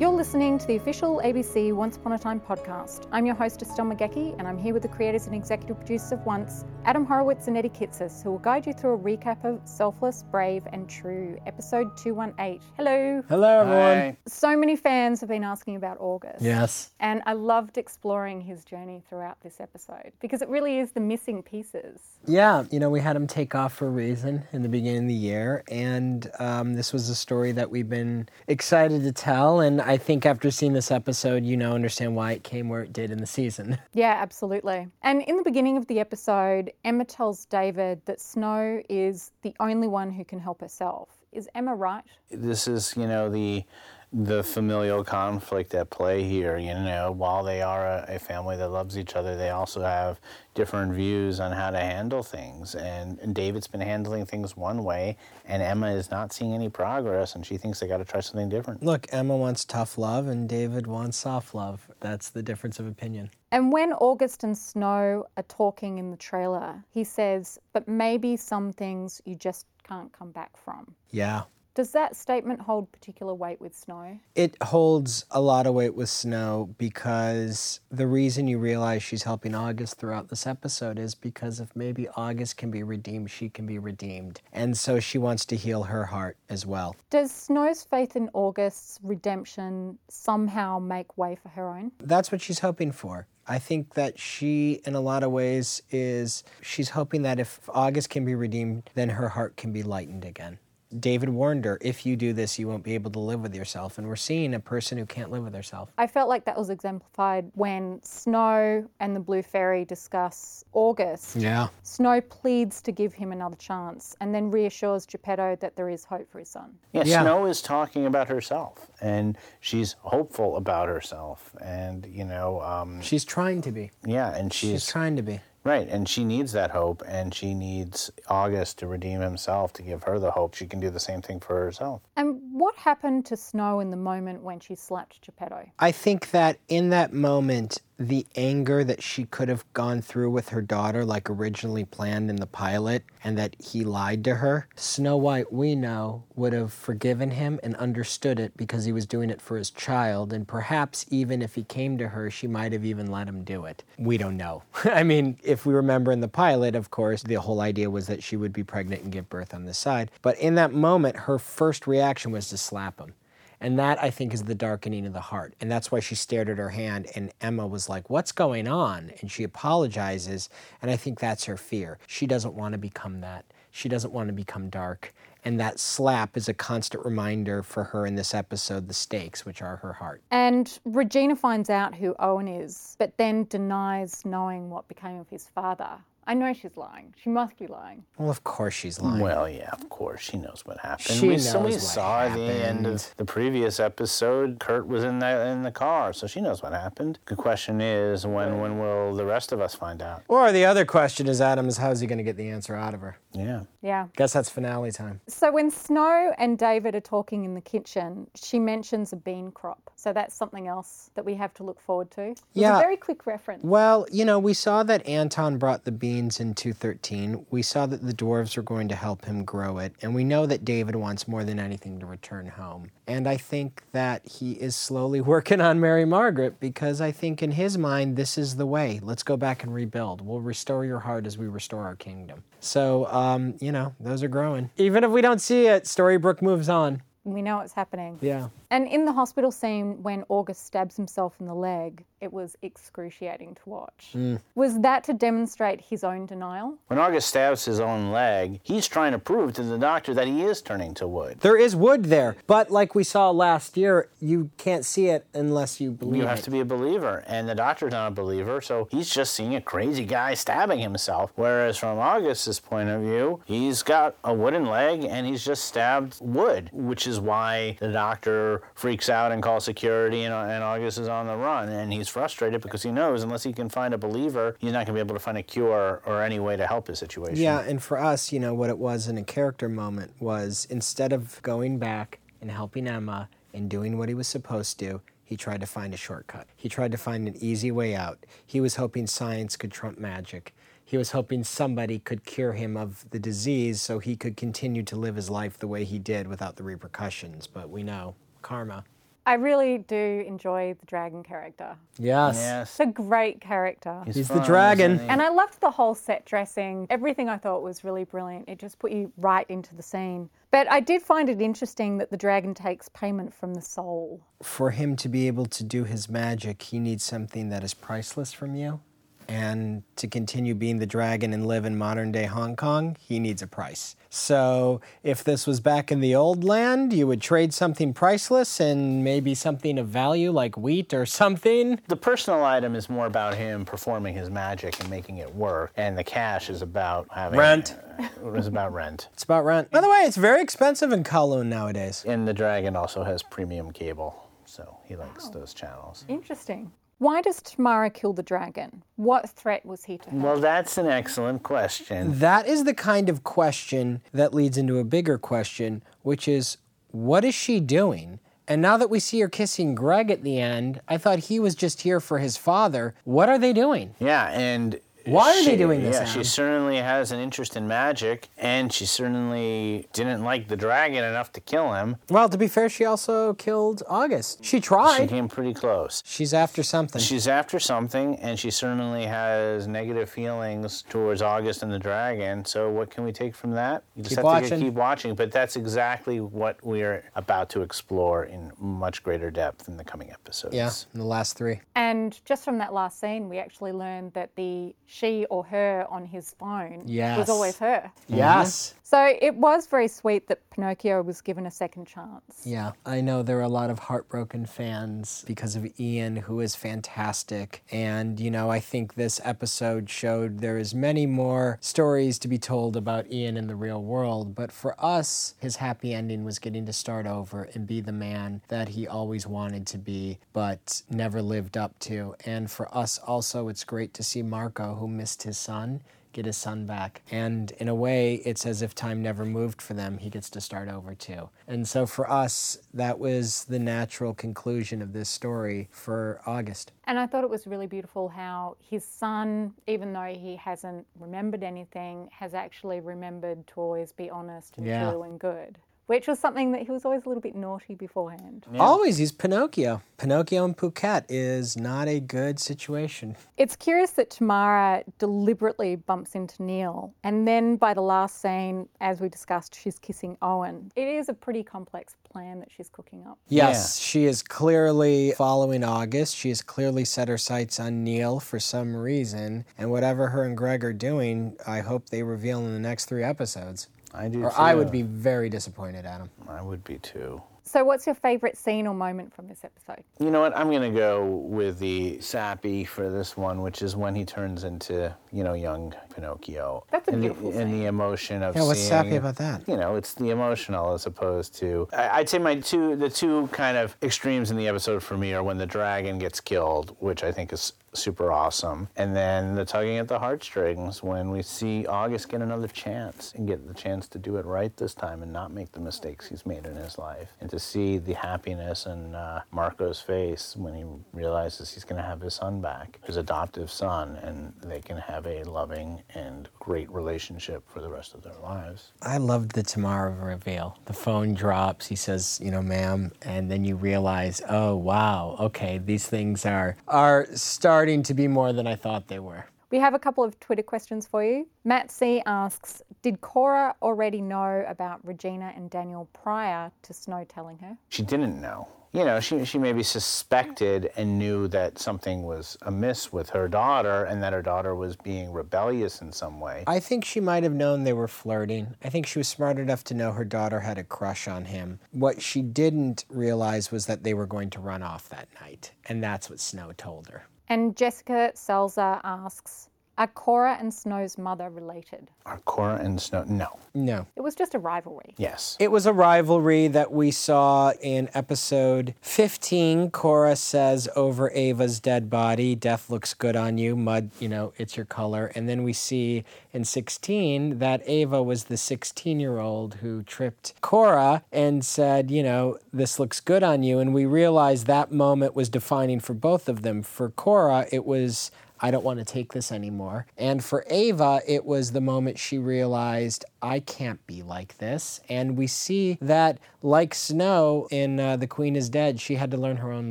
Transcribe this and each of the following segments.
You're listening to the official ABC Once Upon a Time podcast. I'm your host, Estelle McGeckie, and I'm here with the creators and executive producers of Once, Adam Horowitz and Eddie Kitsis, who will guide you through a recap of Selfless, Brave, and True, episode 218. Hello. Hello, everyone. Hi. So many fans have been asking about August. Yes. And I loved exploring his journey throughout this episode because it really is the missing pieces. Yeah, you know, we had him take off for a reason in the beginning of the year, and um, this was a story that we've been excited to tell. And I think after seeing this episode, you now understand why it came where it did in the season. Yeah, absolutely. And in the beginning of the episode, Emma tells David that Snow is the only one who can help herself. Is Emma right? This is, you know, the the familial conflict at play here. You know, while they are a, a family that loves each other, they also have different views on how to handle things. And, and David's been handling things one way, and Emma is not seeing any progress, and she thinks they got to try something different. Look, Emma wants tough love, and David wants soft love. That's the difference of opinion. And when August and Snow are talking in the trailer, he says, But maybe some things you just can't come back from. Yeah. Does that statement hold particular weight with Snow? It holds a lot of weight with Snow because the reason you realize she's helping August throughout this episode is because if maybe August can be redeemed, she can be redeemed. And so she wants to heal her heart as well. Does Snow's faith in August's redemption somehow make way for her own? That's what she's hoping for. I think that she, in a lot of ways, is she's hoping that if August can be redeemed, then her heart can be lightened again. David warned her, if you do this, you won't be able to live with yourself. And we're seeing a person who can't live with herself. I felt like that was exemplified when Snow and the Blue Fairy discuss August. Yeah. Snow pleads to give him another chance and then reassures Geppetto that there is hope for his son. Yeah, Yeah. Snow is talking about herself, and she's hopeful about herself, and you know, um, She's trying to be. yeah, and She's she's trying to be. Right, and she needs that hope, and she needs August to redeem himself to give her the hope she can do the same thing for herself. And what happened to Snow in the moment when she slapped Geppetto? I think that in that moment, the anger that she could have gone through with her daughter, like originally planned in the pilot, and that he lied to her, Snow White, we know, would have forgiven him and understood it because he was doing it for his child. And perhaps even if he came to her, she might have even let him do it. We don't know. I mean, if we remember in the pilot, of course, the whole idea was that she would be pregnant and give birth on the side. But in that moment, her first reaction was to slap him. And that, I think, is the darkening of the heart. And that's why she stared at her hand, and Emma was like, What's going on? And she apologizes. And I think that's her fear. She doesn't want to become that. She doesn't want to become dark. And that slap is a constant reminder for her in this episode the stakes, which are her heart. And Regina finds out who Owen is, but then denies knowing what became of his father. I know she's lying. She must be lying. Well, of course she's lying. Well, yeah, of course, she knows what happened. She we, so we what saw at the end of the previous episode, Kurt was in the in the car, so she knows what happened. The question is, when when will the rest of us find out? or the other question is, Adam, is how's he going to get the answer out of her? Yeah. Yeah. Guess that's finale time. So when Snow and David are talking in the kitchen, she mentions a bean crop. So that's something else that we have to look forward to. It Yeah. a very quick reference. Well, you know, we saw that Anton brought the beans in 213. We saw that the dwarves were going to help him grow it. And we know that David wants more than anything to return home. And I think that he is slowly working on Mary Margaret because I think in his mind, this is the way. Let's go back and rebuild. We'll restore your heart as we restore our kingdom. So, um, you know, those are growing. Even if we don't see it, Storybrooke moves on. We know it's happening. Yeah. And in the hospital scene, when August stabs himself in the leg, it was excruciating to watch. Mm. Was that to demonstrate his own denial? When August stabs his own leg, he's trying to prove to the doctor that he is turning to wood. There is wood there, but like we saw last year, you can't see it unless you believe You it. have to be a believer, and the doctor's not a believer, so he's just seeing a crazy guy stabbing himself. Whereas from August's point of view, he's got a wooden leg and he's just stabbed wood, which is why the doctor freaks out and calls security, and, and August is on the run, and he's frustrated because he knows unless he can find a believer, he's not going to be able to find a cure or any way to help his situation. Yeah, and for us, you know, what it was in a character moment was instead of going back and helping Emma and doing what he was supposed to, he tried to find a shortcut. He tried to find an easy way out. He was hoping science could trump magic. He was hoping somebody could cure him of the disease so he could continue to live his life the way he did without the repercussions. But we know karma. I really do enjoy the dragon character. Yes. Yes. It's a great character. He's the fun, dragon. And I loved the whole set dressing. Everything I thought was really brilliant. It just put you right into the scene. But I did find it interesting that the dragon takes payment from the soul. For him to be able to do his magic, he needs something that is priceless from you. And to continue being the dragon and live in modern day Hong Kong, he needs a price. So if this was back in the old land, you would trade something priceless and maybe something of value like wheat or something. The personal item is more about him performing his magic and making it work, and the cash is about having Rent. uh, is about rent. It's about rent. By the way, it's very expensive in Kowloon nowadays. And the dragon also has premium cable, so he likes those channels. Interesting. Why does Tamara kill the dragon? What threat was he to her? Well, that's an excellent question. That is the kind of question that leads into a bigger question, which is what is she doing? And now that we see her kissing Greg at the end, I thought he was just here for his father. What are they doing? Yeah, and Why are they doing this, Yeah, Adam? she certainly has an interest in magic, and she certainly didn't like the dragon enough to kill him. Well, to be fair, she also killed August. She tried. She came pretty close. She's after something. She's after something, and she certainly has negative feelings towards August and the dragon. So, what can we take from that? You just Keep have to keep watching. But that's exactly what we're about to explore in much greater depth in the coming episodes. yeah, in the last three. And just from that last scene, we actually learned that the she or her on his phone Yes. was always her. Yes. So it was very sweet that Pinocchio was given a second chance. Yeah, I know there are a lot of heartbroken fans because of Ian, who is fantastic. And, you know, I think this episode showed there is many more stories to be told about Ian in the real world. But for us, his happy ending was getting to start over and be the man that he always wanted to be, but never lived up to. And for us also, it's great to see Marco, who missed his son, get his son back. And in a way, it's as if time never moved for them. He gets to start over too. And so for us, that was the natural conclusion of this story for August. And I thought it was really beautiful how his son, even though he hasn't remembered anything, has actually remembered to always be honest and Yeah. true and good, which was something that he was always a little bit naughty beforehand. Always, he's Pinocchio. Pinocchio and Phuket is not a good situation. It's curious that Tamara deliberately bumps into Neal, and then by the last scene, as we discussed, she's kissing Owen. It is a pretty complex plan that she's cooking up. Yes, she is clearly following August. She has clearly set her sights on Neal for some reason. And whatever her and Greg are doing, I hope they reveal in the next three episodes. I do. Or too. I would be very disappointed, Adam. I would be too. So, what's your favorite scene or moment from this episode? You know what? I'm gonna go with the sappy for this one, which is when he turns into you know young Pinocchio. That's a and the, beautiful and the emotion of Yeah, what's seeing, sappy about that? You know, it's the emotional as opposed to. I- I'd say my two the two kind of extremes in the episode for me are when the dragon gets killed, which I think is super awesome, and then the tugging at the heartstrings when we see August get another chance and get the chance to do it right this time and not make the mistakes he's made in his life, and to see the happiness in uh, Marco's face when he realizes he's going to have his son back, his adoptive son, and they can have a loving and great relationship for the rest of their lives. I loved the Tamara reveal. The phone drops. He says, "You know, ma'am," and then you realize, "Oh, wow. Okay, these things are are starting to be more than I thought they were." We have a couple of Twitter questions for you. Matt C asks Did Cora already know about Regina and Daniel prior to Snow telling her? She didn't know. You know, she, she maybe suspected and knew that something was amiss with her daughter and that her daughter was being rebellious in some way. I think she might have known they were flirting. I think she was smart enough to know her daughter had a crush on him. What she didn't realize was that they were going to run off that night, and that's what Snow told her. And Jessica Selzer asks Are Cora and Snow's mother related? Are Cora and Snow? No. No. It was just a rivalry. Yes. It was a rivalry that we saw in episode 15. Cora says over Ava's dead body, Death looks good on you. Mud, you know, it's your color. And then we see in 16 that Ava was the 16 year old who tripped Cora and said, you know, this looks good on you. And we realized that moment was defining for both of them. For Cora, it was. I don't want to take this anymore. And for Ava, it was the moment she realized, I can't be like this. And we see that, like Snow in uh, The Queen is Dead, she had to learn her own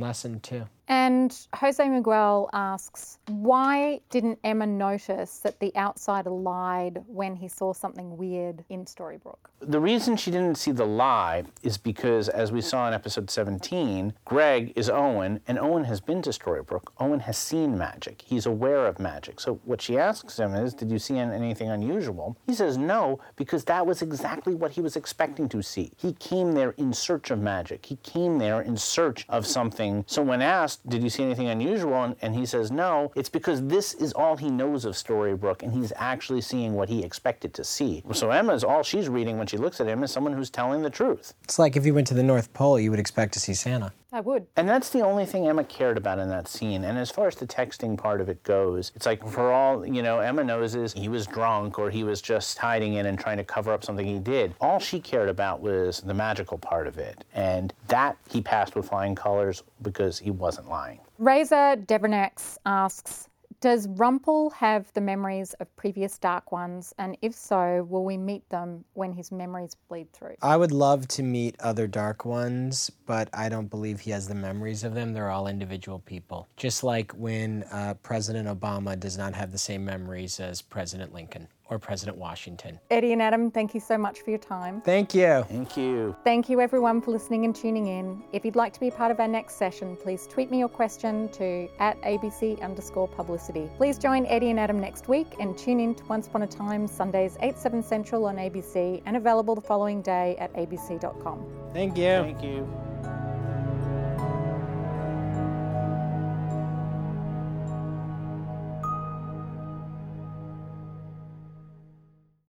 lesson too. And Jose Miguel asks, why didn't Emma notice that the outsider lied when he saw something weird in Storybrooke? The reason she didn't see the lie is because, as we saw in episode 17, Greg is Owen, and Owen has been to Storybrooke. Owen has seen magic. He's aware of magic. So what she asks him is, Did you see anything unusual? He says no, because that was exactly what he was expecting to see. He came there in search of magic. He came there in search of something. So when asked, Did you see anything unusual? And, and he says no, it's because this is all he knows of Storybrooke, and he's actually seeing what he expected to see. So Emma's all she's reading when she looks at him is someone who's telling the truth. It's like if you went to the North Pole, you would expect to see Santa. I would. And that's the only thing Emma cared about in that scene. And as far as the texting part of it goes, it's like for all, you know, Emma knows is he was drunk or he was just hiding it and trying to cover up something he did. All she cared about was the magical part of it. And that he passed with flying colors because he wasn't lying. Razor Devernex asks, does Rumpel have the memories of previous Dark Ones? And if so, will we meet them when his memories bleed through? I would love to meet other Dark Ones, but I don't believe he has the memories of them. They're all individual people. Just like when uh, President Obama does not have the same memories as President Lincoln or President Washington. Eddie and Adam, thank you so much for your time. Thank you. Thank you. Thank you, everyone, for listening and tuning in. If you'd like to be part of our next session, please tweet me your question to at ABC underscore publicity. Please join Eddie and Adam next week and tune in to Once Upon a Time, Sundays 8, 7 Central on ABC and available the following day at abc.com. Thank you. Thank you.